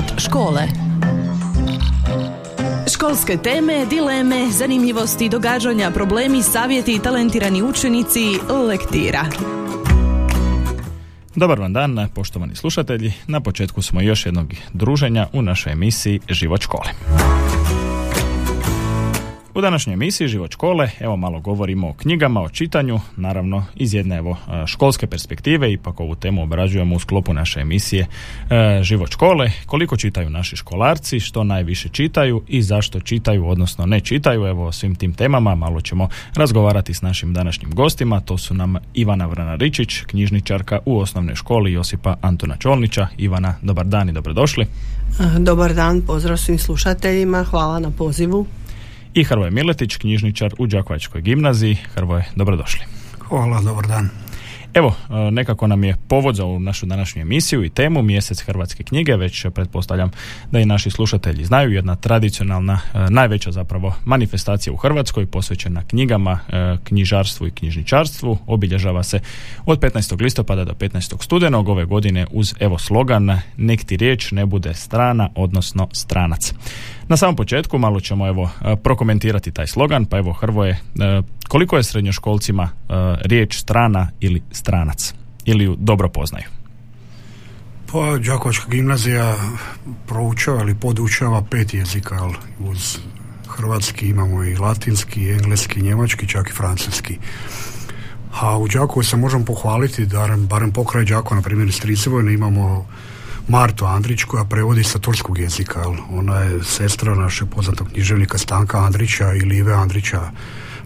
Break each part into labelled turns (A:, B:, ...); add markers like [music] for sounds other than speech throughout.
A: Život škole. Školske teme, dileme, zanimljivosti, događanja, problemi, savjeti i talentirani učenici lektira.
B: Dobar vam dan, poštovani slušatelji. Na početku smo još jednog druženja u našoj emisiji Život škole. U današnjoj emisiji Život škole, evo malo govorimo o knjigama, o čitanju, naravno iz jedne evo školske perspektive, ipak ovu temu obrađujemo u sklopu naše emisije e, Život škole, koliko čitaju naši školarci, što najviše čitaju i zašto čitaju, odnosno ne čitaju, evo o svim tim temama malo ćemo razgovarati s našim današnjim gostima, to su nam Ivana Vranaričić, knjižničarka u osnovnoj školi Josipa Antona Čolnića. Ivana, dobar dan i dobrodošli.
C: Dobar dan, pozdrav svim slušateljima, hvala na pozivu
B: i Hrvoje Miletić, knjižničar u Đakovačkoj gimnaziji. Hrvoje, dobrodošli.
D: Hvala, dobar dan.
B: Evo, e, nekako nam je povod za ovu našu današnju emisiju i temu Mjesec Hrvatske knjige, već pretpostavljam da i naši slušatelji znaju, jedna tradicionalna, e, najveća zapravo manifestacija u Hrvatskoj posvećena knjigama, e, knjižarstvu i knjižničarstvu, obilježava se od 15. listopada do 15. studenog ove godine uz evo slogan Nek ti riječ ne bude strana, odnosno stranac. Na samom početku malo ćemo evo prokomentirati taj slogan, pa evo Hrvoje, koliko je srednjoškolcima riječ strana ili stranac ili ju dobro poznaju?
D: Pa Đakovačka gimnazija proučava ili podučava pet jezika, ali uz hrvatski imamo i latinski, i engleski, i njemački, čak i francuski. A u Đakovu se možemo pohvaliti da barem pokraj Đakova, na primjer iz imamo Martu Andrić koja prevodi sa turskog jezika. Ona je sestra našeg poznatog književnika Stanka Andrića i Live Andrića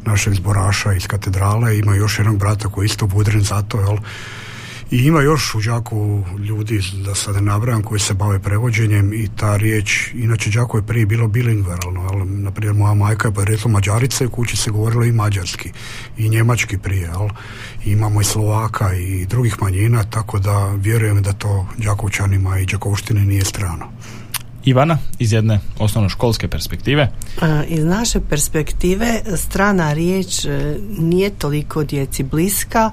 D: našeg zboraša iz katedrale, ima još jednog brata koji je isto budren za to, jel? I ima još u Đakovu ljudi, da sad ne nabrajam, koji se bave prevođenjem i ta riječ, inače Đakovo je prije bilo bilingveralno, ali na moja majka je podrijetlo Mađarica i u kući se govorilo i mađarski i njemački prije, jel? I imamo i Slovaka i drugih manjina, tako da vjerujem da to Đakovčanima i Đakovštini nije strano.
B: Ivana, iz jedne osnovnoškolske perspektive?
C: Iz naše perspektive strana riječ e, nije toliko djeci bliska.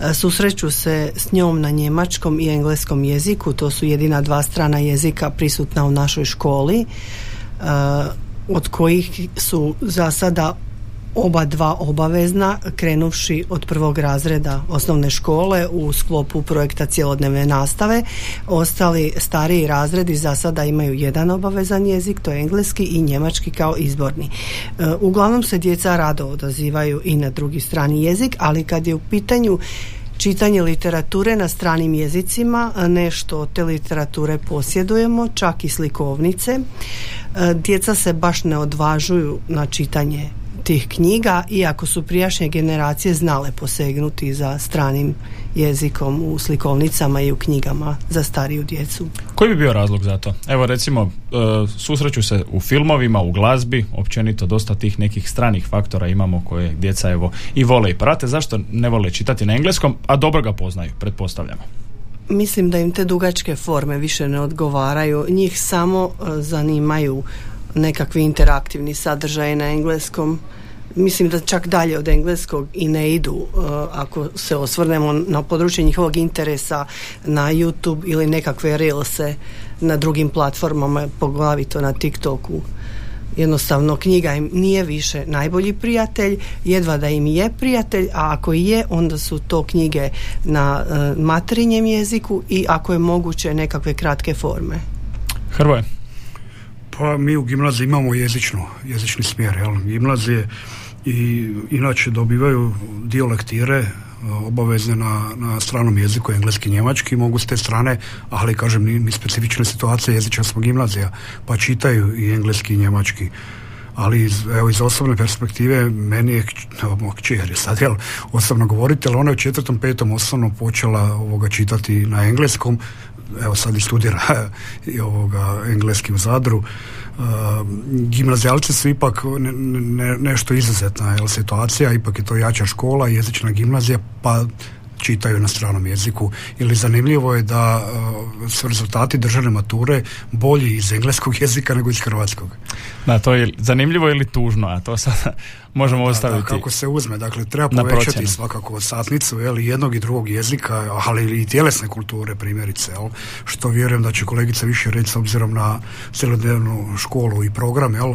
C: E, susreću se s njom na njemačkom i engleskom jeziku. To su jedina dva strana jezika prisutna u našoj školi e, od kojih su za sada oba dva obavezna krenuvši od prvog razreda osnovne škole u sklopu projekta cjelodnevne nastave. Ostali stariji razredi za sada imaju jedan obavezan jezik, to je engleski i njemački kao izborni. E, uglavnom se djeca rado odazivaju i na drugi strani jezik, ali kad je u pitanju čitanje literature na stranim jezicima, nešto od te literature posjedujemo, čak i slikovnice. E, djeca se baš ne odvažuju na čitanje tih knjiga, iako su prijašnje generacije znale posegnuti za stranim jezikom u slikovnicama i u knjigama za stariju djecu.
B: Koji bi bio razlog za to? Evo recimo, e, susreću se u filmovima, u glazbi, općenito dosta tih nekih stranih faktora imamo koje djeca evo i vole i prate. Zašto ne vole čitati na engleskom, a dobro ga poznaju, pretpostavljamo?
C: Mislim da im te dugačke forme više ne odgovaraju. Njih samo e, zanimaju nekakvi interaktivni sadržaj na engleskom mislim da čak dalje od engleskog i ne idu uh, ako se osvrnemo na područje njihovog interesa na YouTube ili nekakve reelse na drugim platformama, poglavito na TikToku. Jednostavno knjiga im nije više najbolji prijatelj, jedva da im je prijatelj, a ako je, onda su to knjige na uh, materinjem jeziku i ako je moguće nekakve kratke forme.
B: Hrvoje,
D: pa mi u gimnaziji imamo jezičnu, jezični smjer. Jel? Gimnazije i inače dobivaju dio lektire e, obavezne na, na stranom jeziku, engleski i njemački, mogu s te strane, ali kažem, ni, ni specifične situacije jezična smo gimnazija, pa čitaju i engleski i njemački. Ali iz, evo, iz osobne perspektive meni je, kćer je sad, jel, osobno govoriti, ali ona je u četvrtom, petom osnovno počela ovoga čitati na engleskom, evo sad i studira [laughs] i ovoga engleski u Zadru. Uh, gimnazijalci su ipak ne, nešto izuzetna jel, situacija, ipak je to jača škola, jezična gimnazija, pa čitaju na stranom jeziku ili zanimljivo je da su rezultati državne mature bolji iz engleskog jezika nego iz hrvatskog.
B: Da, to je zanimljivo ili tužno, a to sad [laughs] možemo da, ostaviti.
D: Da, kako se uzme, dakle treba povećati svakako satnicu jel, jednog i drugog jezika, ali i tjelesne kulture primjerice, jel, što vjerujem da će kolegica više reći s obzirom na cjelodnevnu školu i program, jel,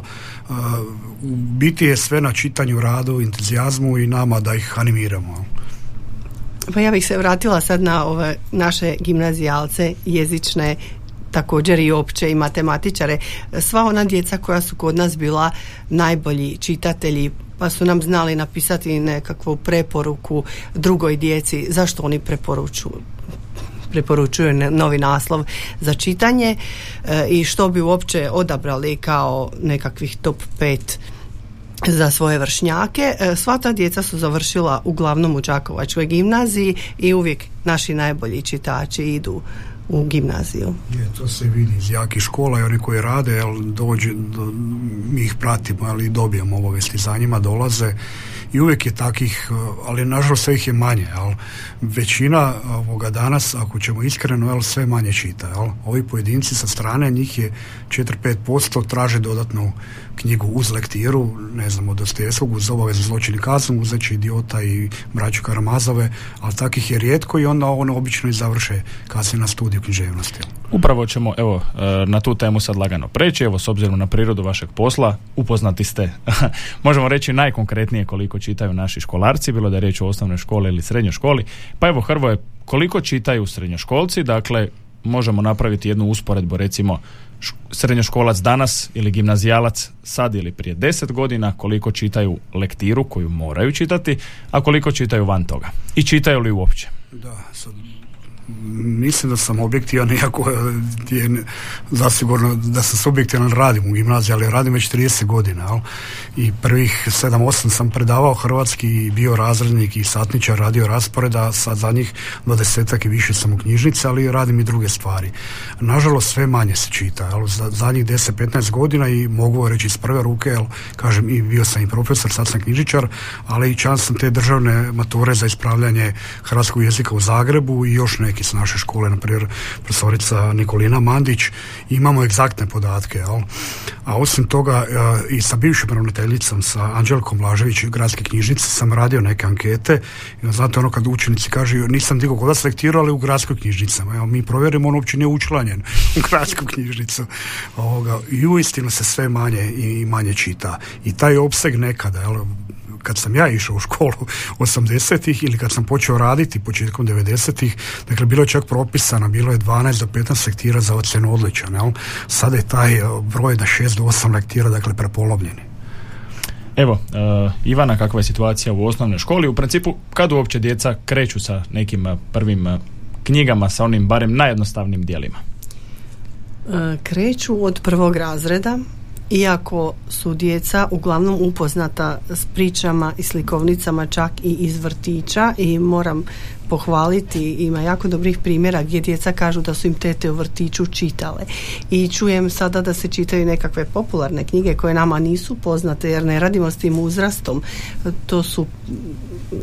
D: u biti je sve na čitanju, radu, entuzijazmu i nama da ih animiramo.
C: Pa ja bih se vratila sad na ove naše gimnazijalce jezične također i opće i matematičare. Sva ona djeca koja su kod nas bila najbolji čitatelji pa su nam znali napisati nekakvu preporuku drugoj djeci zašto oni preporučuju preporučuju novi naslov za čitanje e, i što bi uopće odabrali kao nekakvih top 5 za svoje vršnjake. E, sva ta djeca su završila uglavnom u Đakovačkoj gimnaziji i uvijek naši najbolji čitači idu u gimnaziju.
D: Je, to se vidi iz jakih škola i oni koji rade, jel, dođe, do, mi ih pratimo, ali dobijamo obavesti za njima, dolaze i uvijek je takih, ali nažalost sve ih je manje, jel. Većina ovoga danas, ako ćemo iskreno, jel, sve manje čita, jel. Ovi pojedinci sa strane, njih je 4-5% traže dodatnu knjigu uz lektiru, ne znam, od Dostojevskog, uz obavezu zločini kaznu, uzeći idiota i braću Karamazove, ali takih je rijetko i onda ono obično i završe kasnije na studiju književnosti.
B: Upravo ćemo, evo, e, na tu temu sad lagano preći, evo, s obzirom na prirodu vašeg posla, upoznati ste, [laughs] možemo reći najkonkretnije koliko čitaju naši školarci, bilo da je riječ o osnovnoj školi ili srednjoj školi, pa evo, Hrvoje, koliko čitaju srednjoškolci, dakle, možemo napraviti jednu usporedbu, recimo, srednjoškolac danas ili gimnazijalac sad ili prije deset godina koliko čitaju lektiru koju moraju čitati, a koliko čitaju van toga. I čitaju li uopće?
D: Da, sad mislim da sam objektivan [laughs] iako je zasigurno da sam subjektivan radim u gimnaziji, ali radim već 30 godina al? i prvih 7-8 sam predavao hrvatski i bio razrednik i satničar radio rasporeda sad zadnjih dvadesetak i više sam u knjižnici ali radim i druge stvari nažalost sve manje se čita al? za zadnjih 10-15 godina i mogu reći iz prve ruke jel, kažem i bio sam i profesor sad sam knjižničar ali i čan sam te državne mature za ispravljanje hrvatskog jezika u Zagrebu i još neki s naše škole, na primjer profesorica Nikolina Mandić, imamo egzaktne podatke, jel? a osim toga i sa bivšim ravnateljicom, sa Anđelkom Blažević gradske knjižnice sam radio neke ankete i znate ono kad učenici kažu nisam digao kod vas lektirao, ali u gradskoj knjižnici evo mi provjerimo, on uopće nije učlanjen u gradsku knjižnicu Ovoga, i uistinu se sve manje i manje čita. I taj opseg nekada, jel, kad sam ja išao u školu 80-ih ili kad sam počeo raditi početkom 90-ih, dakle bilo je čak propisano, bilo je 12 do 15 lektira za ocjenu odličan, jel? Sada je taj eh, broj da 6 do 8 lektira, dakle prepolovljeni.
B: Evo, uh, Ivana, kakva je situacija u osnovnoj školi? U principu, kad uopće djeca kreću sa nekim uh, prvim knjigama, sa onim barem najjednostavnim dijelima?
C: Kreću od prvog razreda, iako su djeca uglavnom upoznata s pričama i slikovnicama čak i iz vrtića i moram pohvaliti, ima jako dobrih primjera gdje djeca kažu da su im tete u vrtiću čitale. I čujem sada da se čitaju nekakve popularne knjige koje nama nisu poznate jer ne radimo s tim uzrastom. To su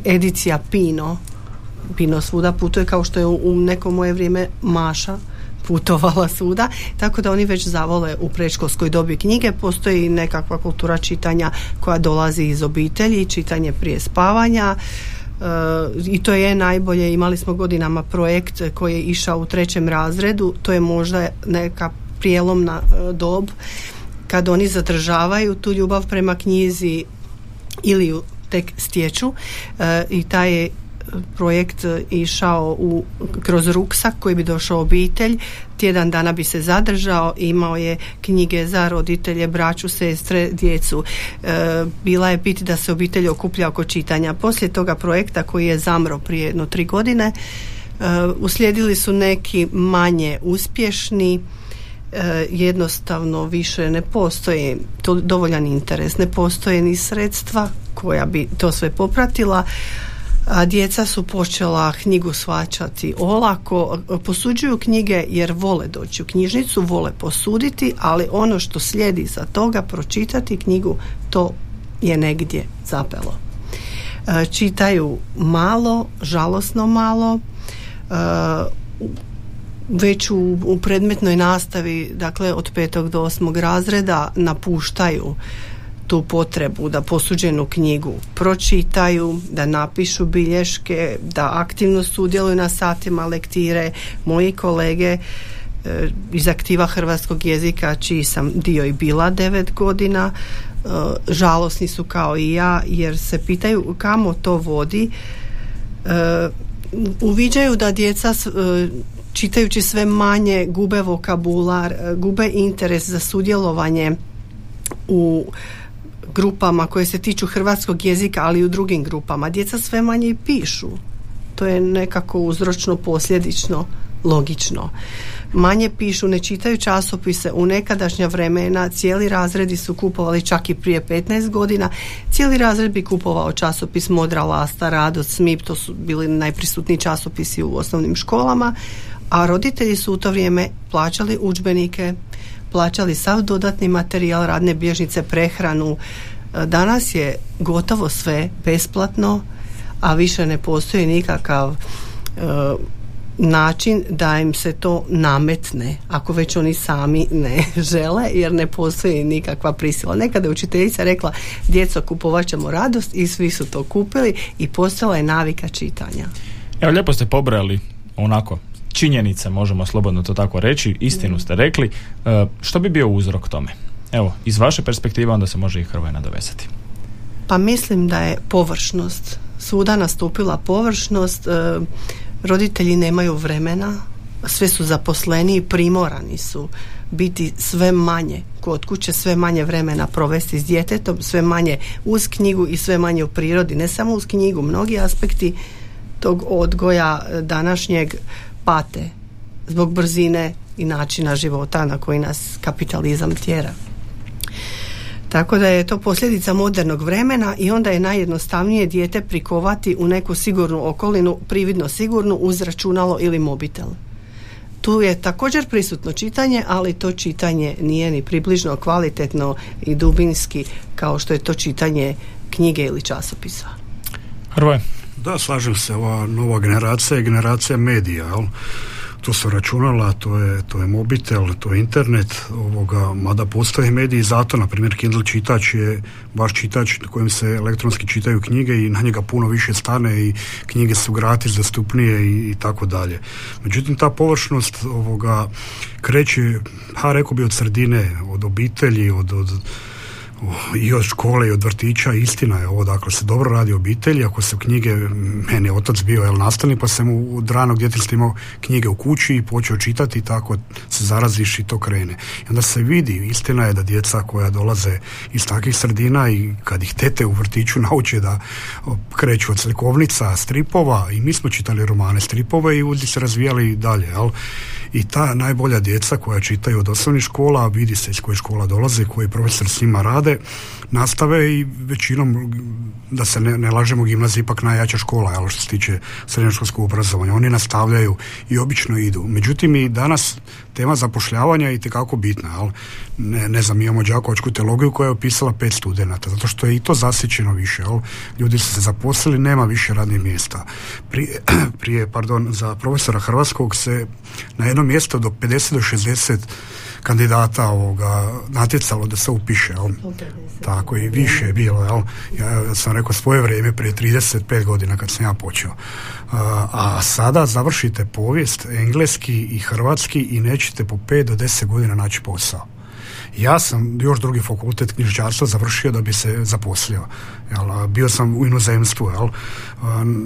C: edicija Pino. Pino svuda putuje kao što je u neko moje vrijeme Maša putovala suda, tako da oni već zavole u predškolskoj dobi knjige. Postoji nekakva kultura čitanja koja dolazi iz obitelji, čitanje prije spavanja, e, i to je najbolje. Imali smo godinama projekt koji je išao u trećem razredu, to je možda neka prijelomna e, dob kad oni zadržavaju tu ljubav prema knjizi ili ju tek stječu e, i taj je projekt išao u, kroz ruksak koji bi došao obitelj, tjedan dana bi se zadržao, imao je knjige za roditelje, braću, sestre, djecu. E, bila je bit da se obitelj okuplja oko čitanja. Poslije toga projekta koji je zamro prije jedno tri godine, e, uslijedili su neki manje uspješni, e, jednostavno više ne postoji to dovoljan interes, ne postoje ni sredstva koja bi to sve popratila a djeca su počela knjigu svačati olako, posuđuju knjige jer vole doći u knjižnicu, vole posuditi, ali ono što slijedi za toga, pročitati knjigu, to je negdje zapelo. čitaju malo, žalosno malo, već u, u predmetnoj nastavi, dakle od petog do osmog razreda napuštaju tu potrebu da posuđenu knjigu pročitaju, da napišu bilješke, da aktivno sudjeluju na satima lektire. Moji kolege e, iz aktiva hrvatskog jezika, čiji sam dio i bila devet godina, e, žalosni su kao i ja, jer se pitaju kamo to vodi. E, uviđaju da djeca čitajući sve manje gube vokabular, gube interes za sudjelovanje u grupama koje se tiču hrvatskog jezika, ali i u drugim grupama. Djeca sve manje i pišu. To je nekako uzročno posljedično logično. Manje pišu, ne čitaju časopise. U nekadašnja vremena cijeli razredi su kupovali čak i prije 15 godina. Cijeli razred bi kupovao časopis Modra lasta, Radost, Smip, to su bili najprisutniji časopisi u osnovnim školama, a roditelji su u to vrijeme plaćali udžbenike, plaćali sav dodatni materijal, radne bježnice, prehranu. E, danas je gotovo sve besplatno, a više ne postoji nikakav e, način da im se to nametne ako već oni sami ne [laughs] žele jer ne postoji nikakva prisila. Nekada je učiteljica rekla djeco kupovat ćemo radost i svi su to kupili i postala je navika čitanja.
B: Evo lijepo ste pobrali onako činjenice, možemo slobodno to tako reći, istinu ste rekli. E, što bi bio uzrok tome? Evo, iz vaše perspektive onda se može i Hrvoje nadovezati.
C: Pa mislim da je površnost. Svuda nastupila površnost, e, roditelji nemaju vremena, sve su zaposleni i primorani su biti sve manje kod kuće, sve manje vremena provesti s djetetom, sve manje uz knjigu i sve manje u prirodi. Ne samo uz knjigu, mnogi aspekti tog odgoja današnjeg pate zbog brzine i načina života na koji nas kapitalizam tjera. Tako da je to posljedica modernog vremena i onda je najjednostavnije dijete prikovati u neku sigurnu okolinu, prividno sigurnu, uz računalo ili mobitel. Tu je također prisutno čitanje, ali to čitanje nije ni približno kvalitetno i dubinski kao što je to čitanje knjige ili časopisa.
B: Hrvoje,
D: da, slažem se, ova nova generacija je generacija medija, jel? to su računala, to je, to je mobitel, to je internet, ovoga, mada postoje mediji zato, na primjer Kindle čitač je baš čitač na kojem se elektronski čitaju knjige i na njega puno više stane i knjige su gratis, dostupnije i, i tako dalje. Međutim, ta površnost ovoga kreće, ha rekao bi od sredine, od obitelji, od, od i od škole i od vrtića, istina je ovo, dakle se dobro radi obitelji, ako se knjige, meni je otac bio jel, nastavnik, pa sam u, od ranog djetinjstva imao knjige u kući i počeo čitati i tako se zaraziš i to krene. I onda se vidi, istina je da djeca koja dolaze iz takvih sredina i kad ih tete u vrtiću [laughs] nauče da kreću od slikovnica, stripova i mi smo čitali romane stripove i udi se razvijali dalje, jel? I ta najbolja djeca koja čitaju od osnovnih škola, vidi se iz koje škola dolaze, koji profesor s njima rade, nastave i većinom, da se ne, ne lažemo, gimnazija ipak najjača škola, ali što se tiče srednjoškolskog obrazovanja. Oni nastavljaju i obično idu. Međutim, i danas tema zapošljavanja je itekako bitna. Jel? Ne, ne znam, imamo Đakovačku teologiju koja je opisala pet studenata, zato što je i to zasićeno više. Jel? Ljudi su se zaposlili, nema više radnih mjesta. Prije, [clears throat] prije pardon, za profesora Hrvatskog se na jedno mjesto do 50 do 60 kandidata ovoga natjecalo da se upiše. Jel? Tako i više je bilo. Jel? Ja sam rekao svoje vrijeme prije 35 godina kad sam ja počeo. A, sada završite povijest engleski i hrvatski i nećete po 5 do 10 godina naći posao. Ja sam još drugi fakultet knjižničarstva završio da bi se zaposlio. Jel, bio sam u inozemstvu, jel,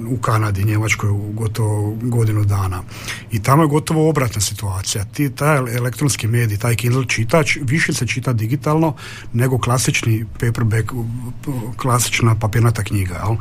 D: u Kanadi, Njemačkoj u gotovo godinu dana. I tamo je gotovo obratna situacija. Ti, taj elektronski medij, taj Kindle čitač, više se čita digitalno nego klasični paperback, klasična papirnata knjiga. Jel.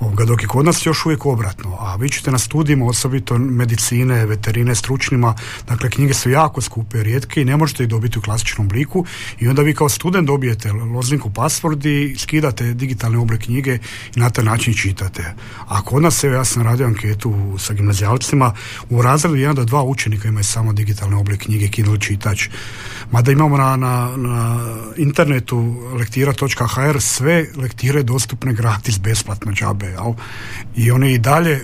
D: Ovoga, dok je kod nas još uvijek obratno. A vi ćete na studijima, osobito medicine, veterine, stručnima, dakle knjige su jako skupe, rijetke i ne možete ih dobiti u klasičnom obliku i onda vi kao student dobijete lozinku password i skidate digitalni oblik knjige i na taj način čitate. A kod nas, evo ja sam radio anketu sa gimnazijalcima, u razredu jedan do dva učenika imaju samo digitalni oblik knjige, Kindle čitač. Mada imamo na, na, na internetu lektira.hr sve lektire dostupne gratis, besplatno, džabe, jel? I oni i dalje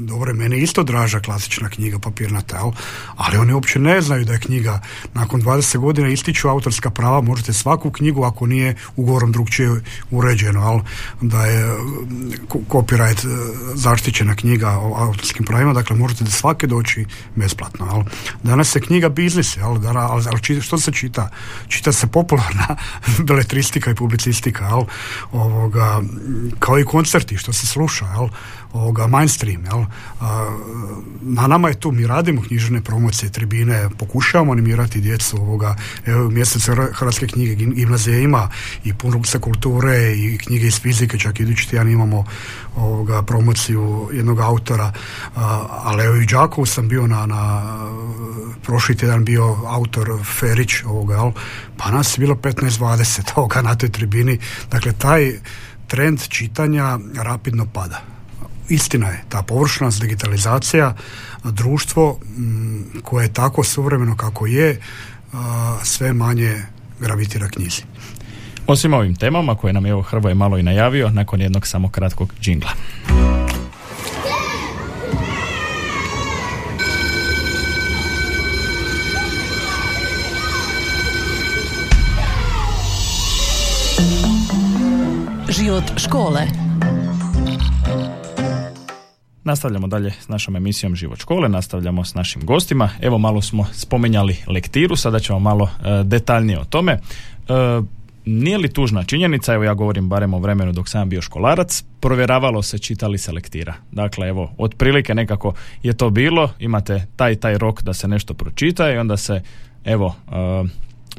D: dobro, meni isto draža klasična knjiga papirnata, jel? ali oni uopće ne znaju da je knjiga nakon 20 godina ističu autorska prava, možete svaku knjigu ako nije ugovorom drugčije uređeno, jel? da je copyright e, zaštićena knjiga o autorskim pravima, dakle možete da svake doći besplatno. Jel? Danas se knjiga biznis, jel? ali, ali što se čita? Čita se popularna [laughs] beletristika i publicistika, jel? Ovoga, kao i koncerti što se sluša, jel? Ovoga mainstream. Jel? na nama je tu, mi radimo knjižne promocije, tribine, pokušavamo animirati djecu ovoga, evo mjesec Hrvatske knjige gimnazije ima i puno se kulture i knjige iz fizike, čak idući tjedan imamo ovoga promociju jednog autora, ali evo i Đakovu sam bio na, na prošli tjedan bio autor Ferić ovoga, jel? pa nas je bilo 15-20 ovoga na toj tribini, dakle taj trend čitanja rapidno pada istina je, ta površnost, digitalizacija, društvo mm, koje je tako suvremeno kako je, sve manje gravitira knjizi.
B: Osim ovim temama koje nam je evo Hrvoje malo i najavio nakon jednog samo kratkog džingla.
A: Život škole
B: Nastavljamo dalje s našom emisijom Život škole, nastavljamo s našim gostima. Evo malo smo spomenjali lektiru, sada ćemo malo e, detaljnije o tome. E, nije li tužna činjenica, evo ja govorim barem o vremenu dok sam bio školarac, provjeravalo se čitali se lektira. Dakle, evo, otprilike nekako je to bilo, imate taj taj rok da se nešto pročita i onda se, evo, e,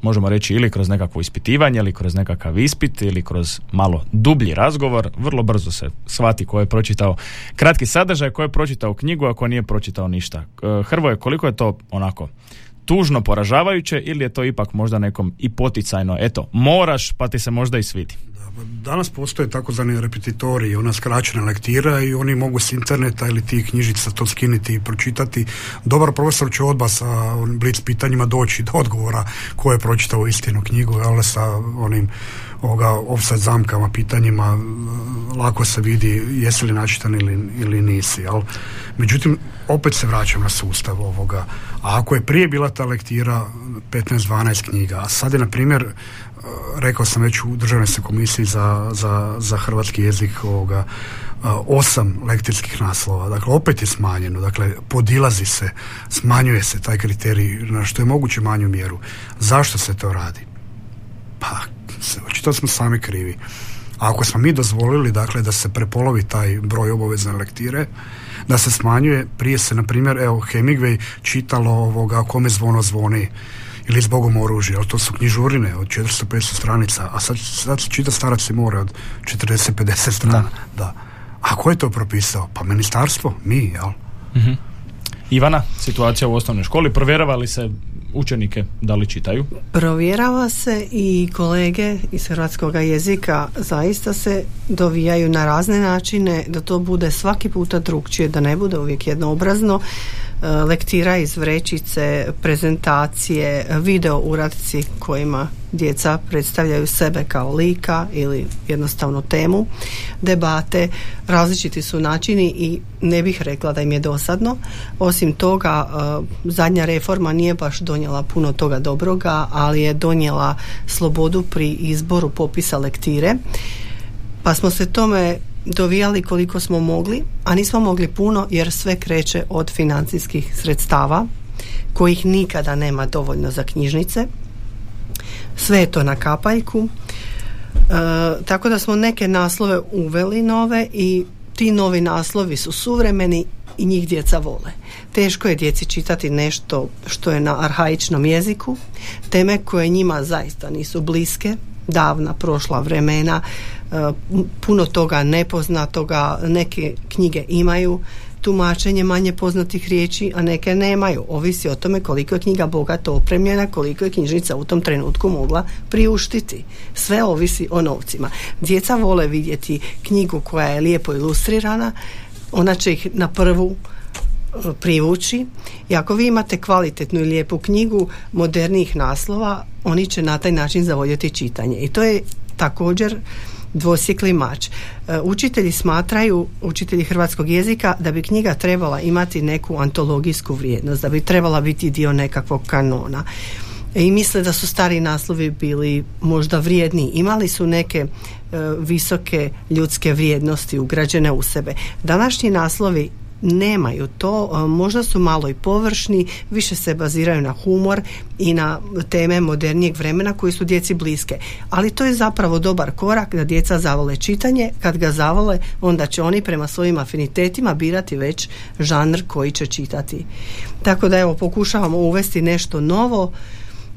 B: možemo reći ili kroz nekakvo ispitivanje ili kroz nekakav ispit ili kroz malo dublji razgovor, vrlo brzo se shvati ko je pročitao kratki sadržaj, ko je pročitao knjigu, ako nije pročitao ništa. E, Hrvoje, koliko je to onako tužno poražavajuće ili je to ipak možda nekom i poticajno, eto, moraš pa ti se možda i svidi?
D: Danas postoje takozvani repetitori, ona skraćena lektira i oni mogu s interneta ili tih knjižica to skiniti i pročitati. Dobar profesor će odba sa blic pitanjima doći do odgovora ko je pročitao istinu knjigu, ali sa onim ovoga offset zamkama, pitanjima lako se vidi jesi li načitan ili, ili nisi. Jel? Međutim, opet se vraćam na sustav ovoga. A ako je prije bila ta lektira 15-12 knjiga, a sad je, na primjer, rekao sam već u državnoj se komisiji za, za, za hrvatski jezik ovoga, osam lektorskih naslova. Dakle, opet je smanjeno. Dakle, podilazi se, smanjuje se taj kriterij na što je moguće manju mjeru. Zašto se to radi? Pa, očito smo sami krivi. A ako smo mi dozvolili, dakle, da se prepolovi taj broj obavezne lektire, da se smanjuje, prije se, na primjer, evo, Hemingway čitalo ovoga kome zvono zvoni ili zbogom oružja, ali to su knjižurine od 400-500 stranica, a sad, sad se čita starac i more od 40-50 strana. Da. A ko je to propisao? Pa ministarstvo, mi, jel?
B: mm Ivana, situacija u osnovnoj školi, provjerava li se učenike da li čitaju?
C: Provjerava se i kolege iz hrvatskog jezika zaista se dovijaju na razne načine da to bude svaki puta drugčije, da ne bude uvijek jednoobrazno E, lektira iz vrećice, prezentacije, video uradci kojima djeca predstavljaju sebe kao lika ili jednostavno temu, debate, različiti su načini i ne bih rekla da im je dosadno. Osim toga, e, zadnja reforma nije baš donijela puno toga dobroga, ali je donijela slobodu pri izboru popisa lektire. Pa smo se tome dovijali koliko smo mogli, a nismo mogli puno jer sve kreće od financijskih sredstava kojih nikada nema dovoljno za knjižnice. Sve je to na kapaljku. E, tako da smo neke naslove uveli nove i ti novi naslovi su suvremeni i njih djeca vole. Teško je djeci čitati nešto što je na arhaičnom jeziku, teme koje njima zaista nisu bliske, davna prošla vremena, e, puno toga nepoznatoga, neke knjige imaju tumačenje manje poznatih riječi, a neke nemaju. Ovisi o tome koliko je knjiga bogato opremljena, koliko je knjižnica u tom trenutku mogla priuštiti. Sve ovisi o novcima. Djeca vole vidjeti knjigu koja je lijepo ilustrirana, ona će ih na prvu e, privući i ako vi imate kvalitetnu i lijepu knjigu modernih naslova, oni će na taj način zavoljeti čitanje. I to je također dvosjekli mač. E, učitelji smatraju, učitelji hrvatskog jezika, da bi knjiga trebala imati neku antologijsku vrijednost, da bi trebala biti dio nekakvog kanona. E, I misle da su stari naslovi bili možda vrijedni. Imali su neke e, visoke ljudske vrijednosti ugrađene u sebe. Današnji naslovi nemaju to, možda su malo i površni, više se baziraju na humor i na teme modernijeg vremena koji su djeci bliske. Ali to je zapravo dobar korak da djeca zavole čitanje, kad ga zavole onda će oni prema svojim afinitetima birati već žanr koji će čitati. Tako da evo pokušavamo uvesti nešto novo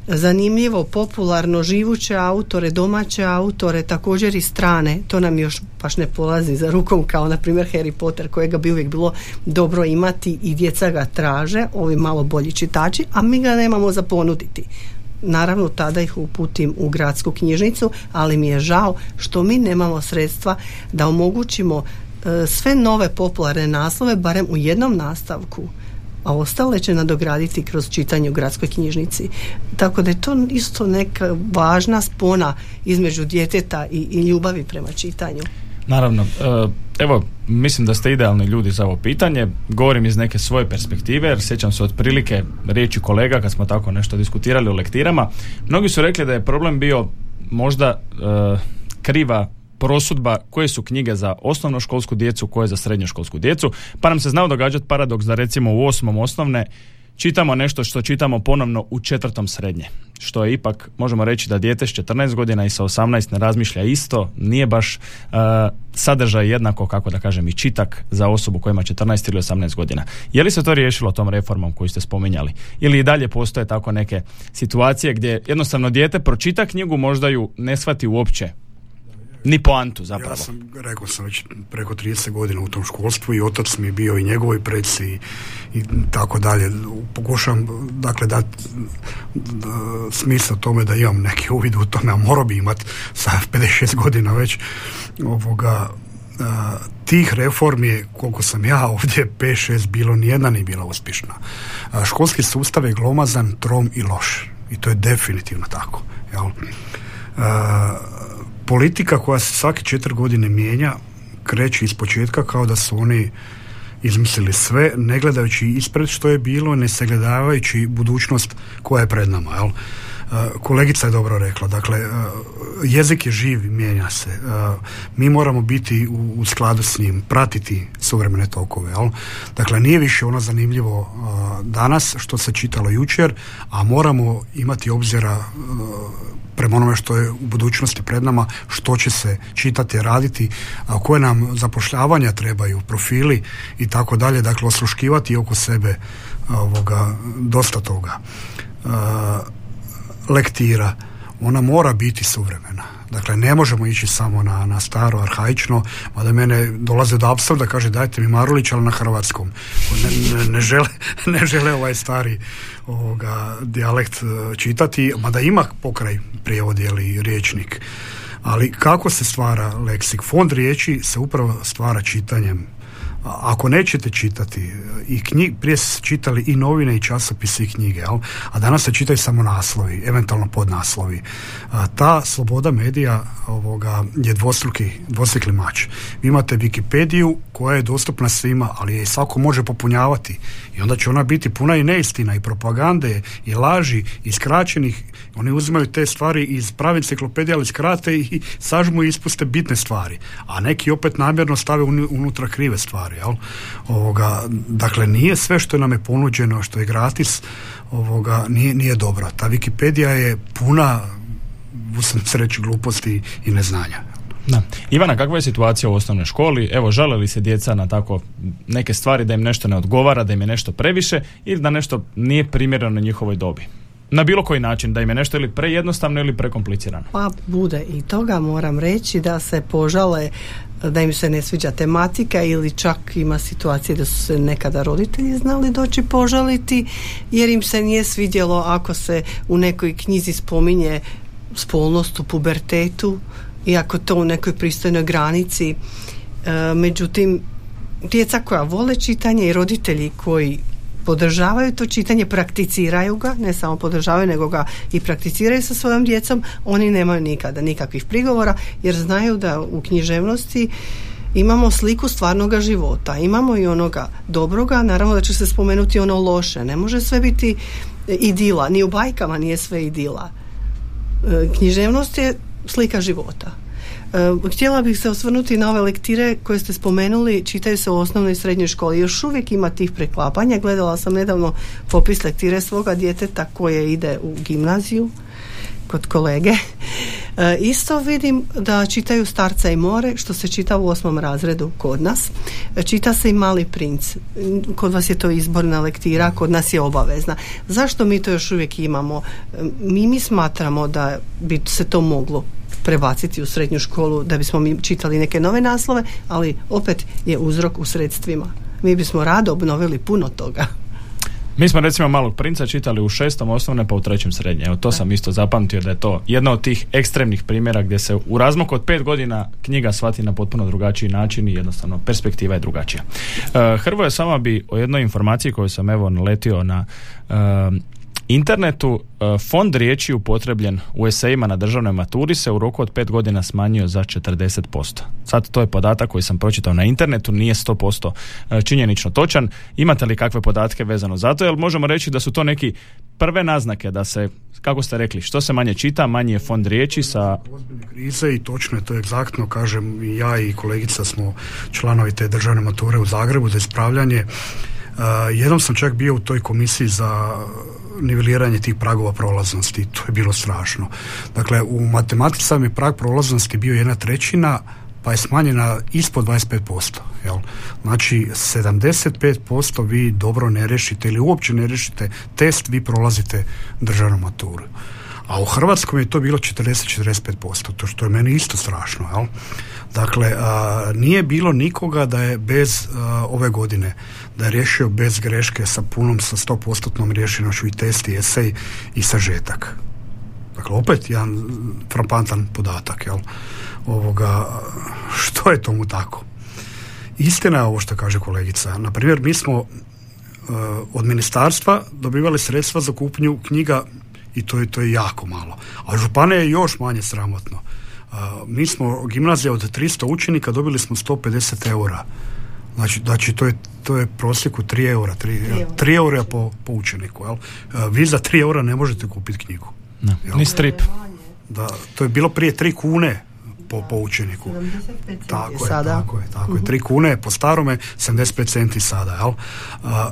C: zanimljivo, popularno, živuće autore, domaće autore, također i strane, to nam još baš ne polazi za rukom kao na primjer Harry Potter kojega bi uvijek bilo dobro imati i djeca ga traže, ovi malo bolji čitači, a mi ga nemamo za ponuditi. Naravno tada ih uputim u gradsku knjižnicu, ali mi je žao što mi nemamo sredstva da omogućimo e, sve nove popularne naslove barem u jednom nastavku a ostale će nadograditi kroz čitanje u gradskoj knjižnici. Tako da je to isto neka važna spona između djeteta i, i ljubavi prema čitanju.
B: Naravno, e, evo, mislim da ste idealni ljudi za ovo pitanje. Govorim iz neke svoje perspektive, jer sjećam se otprilike riječi kolega kad smo tako nešto diskutirali o lektirama. Mnogi su rekli da je problem bio možda e, kriva prosudba koje su knjige za osnovnoškolsku djecu, koje za srednjoškolsku djecu, pa nam se znao događati paradoks da recimo u osmom osnovne čitamo nešto što čitamo ponovno u četvrtom srednje. Što je ipak, možemo reći da dijete s 14 godina i sa 18 ne razmišlja isto, nije baš uh, sadržaj jednako, kako da kažem, i čitak za osobu koja ima 14 ili 18 godina. Je li se to riješilo tom reformom koju ste spominjali? Ili i dalje postoje tako neke situacije gdje jednostavno dijete pročita knjigu, možda ju ne shvati uopće ni poantu zapravo.
D: Ja sam, rekao sam već preko 30 godina u tom školstvu i otac mi je bio i njegovoj preci i, i tako dalje. Pokušam, dakle, dati smisla tome da imam neki uvid u tome, a morao bi imat sa 56 godina već ovoga, tih reformi koliko sam ja ovdje 5-6 bilo, nijedna nije bila uspješna. školski sustav je glomazan, trom i loš. I to je definitivno tako. Jel? Politika koja se svake četiri godine mijenja kreće iz početka kao da su oni izmislili sve, ne gledajući ispred što je bilo, ne sagledavajući budućnost koja je pred nama. Jel? Kolegica je dobro rekla, dakle, uh, jezik je živ, mijenja se. Uh, mi moramo biti u, skladu s njim, pratiti suvremene tokove. Jel? Dakle, nije više ono zanimljivo danas što se čitalo jučer, a moramo imati obzira prema onome što je u budućnosti pred nama, što će se čitati, raditi, koje nam zapošljavanja trebaju, profili i tako dalje, dakle osluškivati oko sebe ovoga, dosta toga. Lektira, ona mora biti suvremena Dakle, ne možemo ići samo na, na staro, arhaično, mada mene dolaze do apsurda, kaže dajte mi Marulić, ali na hrvatskom. Ne, ne, žele, [laughs] ne žele ovaj stari ovoga, dijalekt e, čitati, mada ima pokraj prijevod ili riječnik. Ali kako se stvara leksik? Fond riječi se upravo stvara čitanjem ako nećete čitati i knjig, prije se čitali i novine i časopise i knjige, jel? a danas se čitaju samo naslovi, eventualno podnaslovi. A, ta sloboda medija ovoga, je dvostruki, dvostrukli mač. Vi imate Wikipediju koja je dostupna svima, ali je svako može popunjavati i onda će ona biti puna i neistina i propagande i laži i skraćenih. Oni uzimaju te stvari iz prave enciklopedije, ali skrate i sažmu i ispuste bitne stvari. A neki opet namjerno stave unutra krive stvari. Jel? Ovoga, dakle, nije sve što nam je ponuđeno, što je gratis, ovoga, nije, nije dobro. Ta Wikipedija je puna u sreći gluposti i neznanja.
B: Da. Ivana, kakva je situacija u osnovnoj školi? Evo, žele li se djeca na tako neke stvari da im nešto ne odgovara, da im je nešto previše ili da nešto nije primjereno na njihovoj dobi? na bilo koji način, da im je nešto ili prejednostavno ili prekomplicirano?
C: Pa bude i toga moram reći da se požale da im se ne sviđa tematika ili čak ima situacije da su se nekada roditelji znali doći požaliti jer im se nije svidjelo ako se u nekoj knjizi spominje spolnost u pubertetu iako to u nekoj pristojnoj granici. E, međutim djeca koja vole čitanje i roditelji koji podržavaju to čitanje, prakticiraju ga, ne samo podržavaju, nego ga i prakticiraju sa svojom djecom, oni nemaju nikada nikakvih prigovora, jer znaju da u književnosti imamo sliku stvarnoga života, imamo i onoga dobroga, naravno da će se spomenuti ono loše, ne može sve biti idila, ni u bajkama nije sve idila. E, književnost je slika života. E, htjela bih se osvrnuti na ove lektire koje ste spomenuli, čitaju se u osnovnoj i srednjoj školi. Još uvijek ima tih preklapanja. Gledala sam nedavno popis lektire svoga djeteta koje ide u gimnaziju kod kolege. E, isto vidim da čitaju Starca i more, što se čita u osmom razredu kod nas. E, čita se i Mali princ. Kod vas je to izborna lektira, kod nas je obavezna. Zašto mi to još uvijek imamo? Mi mi smatramo da bi se to moglo prebaciti u srednju školu da bismo mi čitali neke nove naslove, ali opet je uzrok u sredstvima. Mi bismo rado obnovili puno toga.
B: Mi smo recimo Malog princa čitali u šestom osnovne pa u trećem srednje. Evo to sam isto zapamtio da je to jedna od tih ekstremnih primjera gdje se u razmaku od pet godina knjiga shvati na potpuno drugačiji način i jednostavno perspektiva je drugačija. Uh, Hrvoje, samo bi o jednoj informaciji koju sam evo naletio na uh, internetu e, fond riječi upotrebljen u esejima na državnoj maturi se u roku od pet godina smanjio za 40%. Sad to je podatak koji sam pročitao na internetu, nije 100% e, činjenično točan. Imate li kakve podatke vezano za to? Jer možemo reći da su to neki prve naznake da se, kako ste rekli, što se manje čita, manje je fond riječi sa...
D: krize i točno je to egzaktno, kažem, ja i kolegica smo članovi te državne mature u Zagrebu za ispravljanje. Uh, jednom sam čak bio u toj komisiji za niveliranje tih pragova prolaznosti. To je bilo strašno. Dakle, u matematici sam je prag prolaznosti bio jedna trećina, pa je smanjena ispod 25%. Jel? Znači, 75% vi dobro ne rešite ili uopće ne rešite test, vi prolazite državnu maturu. A u Hrvatskom je to bilo 40-45%, to što je meni isto strašno. Jel? Dakle, a, nije bilo nikoga da je bez ove godine da je riješio bez greške sa punom, sa 100% riješenošću i test i esej i sažetak. Dakle, opet jedan frapantan podatak, jel? Ovoga, što je tomu tako? Istina je ovo što kaže kolegica. Na primjer, mi smo od ministarstva dobivali sredstva za kupnju knjiga i to je, to je jako malo. A župane je još manje sramotno. mi smo gimnazija od 300 učenika dobili smo 150 eura Znači, znači to, je, to je prosjeku 3 eura, 3, 3 eura po, po učeniku. Jel? Vi za 3 eura ne možete kupiti knjigu.
B: No. Ni strip.
D: Da, to je bilo prije 3 kune po, po učeniku. Tako je, sada. tako je, tako je. 3 mhm. kune po starome, 75 centi sada. Jel?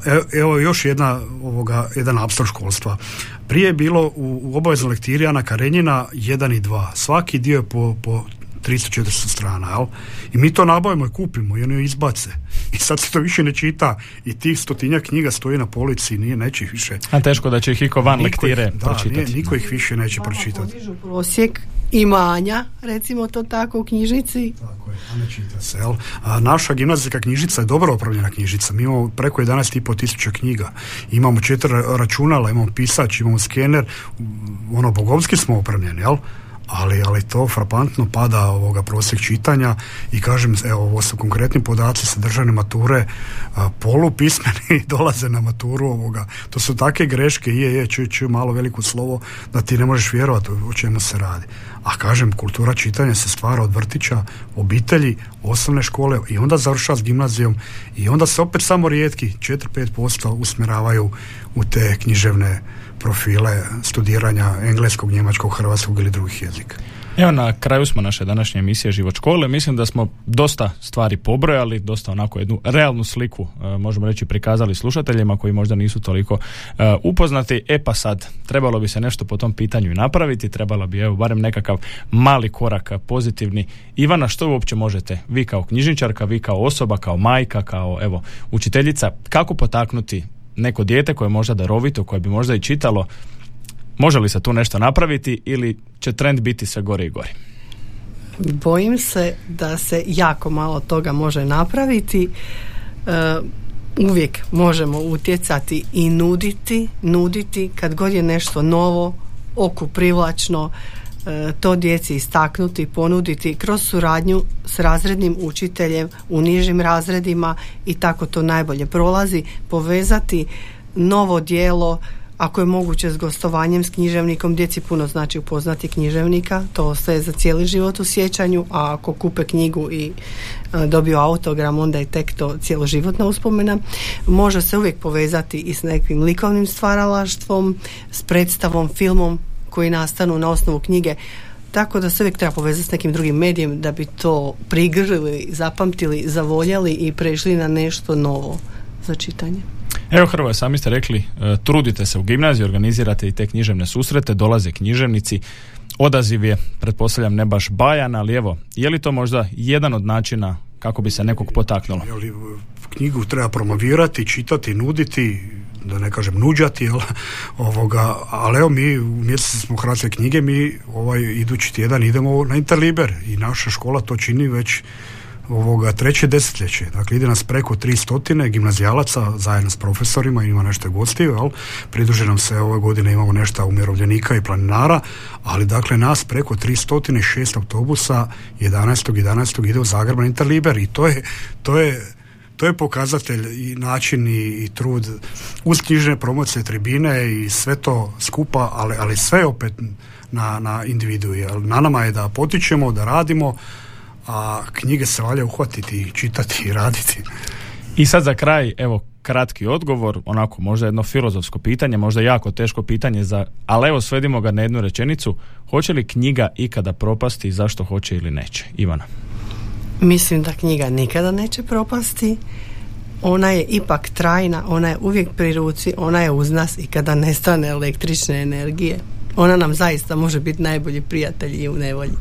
D: Evo, evo još jedna, ovoga, jedan apstor školstva. Prije je bilo u, u obaveznoj lektiri Ana Karenjina 1 i 2. Svaki dio je po, po 300-400 strana, jel? I mi to nabavimo i kupimo i oni izbace. I sad se to više ne čita i tih stotinja knjiga stoji na polici nije neće ih više.
B: A teško da će ih iko van lektire da, pročitati.
D: niko ih više neće pročitati.
C: prosjek imanja, recimo to tako u knjižnici.
D: Tako je, a ne čita se. Jel? A naša gimnazijska knjižnica je dobro opravljena knjižnica. Mi imamo preko 11,5 tisuća knjiga. Imamo četiri računala, imamo pisač, imamo skener. Ono, bogovski smo opremljeni, jel? Ali, ali to frapantno pada ovoga prosjek čitanja i kažem, evo ovo su konkretni podaci sa državne mature a, polupismeni [laughs] dolaze na maturu ovoga, to su takve greške je, je, čuj, čuj malo veliko slovo da ti ne možeš vjerovati o čemu se radi a kažem, kultura čitanja se stvara od vrtića, obitelji, osnovne škole i onda završava s gimnazijom i onda se opet samo rijetki 4-5% usmjeravaju u te književne profile studiranja engleskog, njemačkog, hrvatskog ili drugih jezika.
B: Evo na kraju smo naše današnje emisije Život škole. Mislim da smo dosta stvari pobrojali, dosta onako jednu realnu sliku, e, možemo reći, prikazali slušateljima koji možda nisu toliko e, upoznati. E pa sad, trebalo bi se nešto po tom pitanju napraviti, trebalo bi evo barem nekakav mali korak pozitivni. Ivana, što uopće možete? Vi kao knjižničarka, vi kao osoba, kao majka, kao evo učiteljica, kako potaknuti neko dijete koje je možda darovito, koje bi možda i čitalo, Može li se tu nešto napraviti ili će trend biti sve gori i gori?
C: Bojim se da se jako malo toga može napraviti. E, uvijek možemo utjecati i nuditi, nuditi kad god je nešto novo, oku privlačno, e, to djeci istaknuti, ponuditi kroz suradnju s razrednim učiteljem u nižim razredima i tako to najbolje prolazi, povezati novo dijelo ako je moguće s gostovanjem s književnikom, djeci puno znači upoznati književnika, to ostaje za cijeli život u sjećanju, a ako kupe knjigu i e, dobiju autogram, onda je tek to cijeloživotna uspomena. Može se uvijek povezati i s nekim likovnim stvaralaštvom, s predstavom, filmom koji nastanu na osnovu knjige, tako da se uvijek treba povezati s nekim drugim medijem da bi to prigrili, zapamtili, zavoljali i prešli na nešto novo za čitanje.
B: Evo Hrvoje, sami ste rekli, e, trudite se u gimnaziji, organizirate i te književne susrete, dolaze književnici, odaziv je, pretpostavljam, ne baš bajan, ali evo, je li to možda jedan od načina kako bi se nekog potaknulo?
D: knjigu treba promovirati, čitati, nuditi, da ne kažem nuđati, jel, [laughs] ovoga, ali evo mi u mjesecu smo Hrvatske knjige, mi ovaj idući tjedan idemo na Interliber i naša škola to čini već ovoga treće desetljeće. Dakle, ide nas preko tri stotine gimnazijalaca zajedno s profesorima, ima nešto gostiju, jel? Pridruži nam se ove godine imamo nešto umirovljenika i planinara, ali dakle nas preko tri stotine šest autobusa 11. 11. ide u Zagreb na Interliber i to je, to je to je pokazatelj i način i, i trud uz knjižne promocije tribine i sve to skupa, ali, ali sve opet na, na individu. Na nama je da potičemo, da radimo, a knjige se valja uhvatiti, čitati i raditi.
B: I sad za kraj, evo, kratki odgovor, onako možda jedno filozofsko pitanje, možda jako teško pitanje, za, ali evo svedimo ga na jednu rečenicu. Hoće li knjiga ikada propasti, zašto hoće ili neće? Ivana.
C: Mislim da knjiga nikada neće propasti. Ona je ipak trajna, ona je uvijek pri ruci, ona je uz nas i kada nestane električne energije. Ona nam zaista može biti najbolji prijatelj i u nevolji.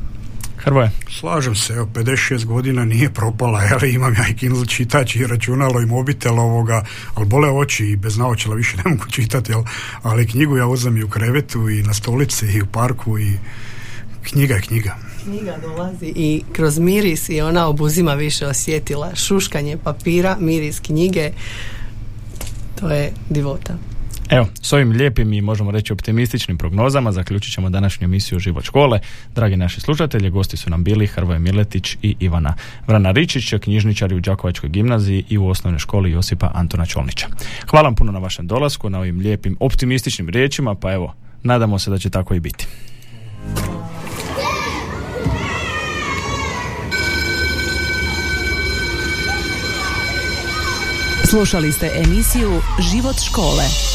B: Hrvoje.
D: Slažem se, evo, 56 godina nije propala, [laughs] ali imam ja i Kindle čitač i računalo i mobitel ovoga, ali bole oči i bez naočala više [laughs] ne mogu čitati, ali knjigu ja uzem i u krevetu i na stolici i u parku i knjiga je knjiga.
C: Knjiga dolazi i kroz miris i ona obuzima više osjetila. Šuškanje papira, miris knjige, to je divota.
B: Evo, s ovim lijepim i možemo reći optimističnim prognozama zaključit ćemo današnju emisiju Život škole. Dragi naši slušatelji, gosti su nam bili Hrvoje Miletić i Ivana Vrana Ričić, knjižničari u Đakovačkoj gimnaziji i u osnovnoj školi Josipa Antona Čolnića. Hvala puno na vašem dolasku, na ovim lijepim optimističnim riječima, pa evo, nadamo se da će tako i biti.
A: Slušali ste emisiju Život škole.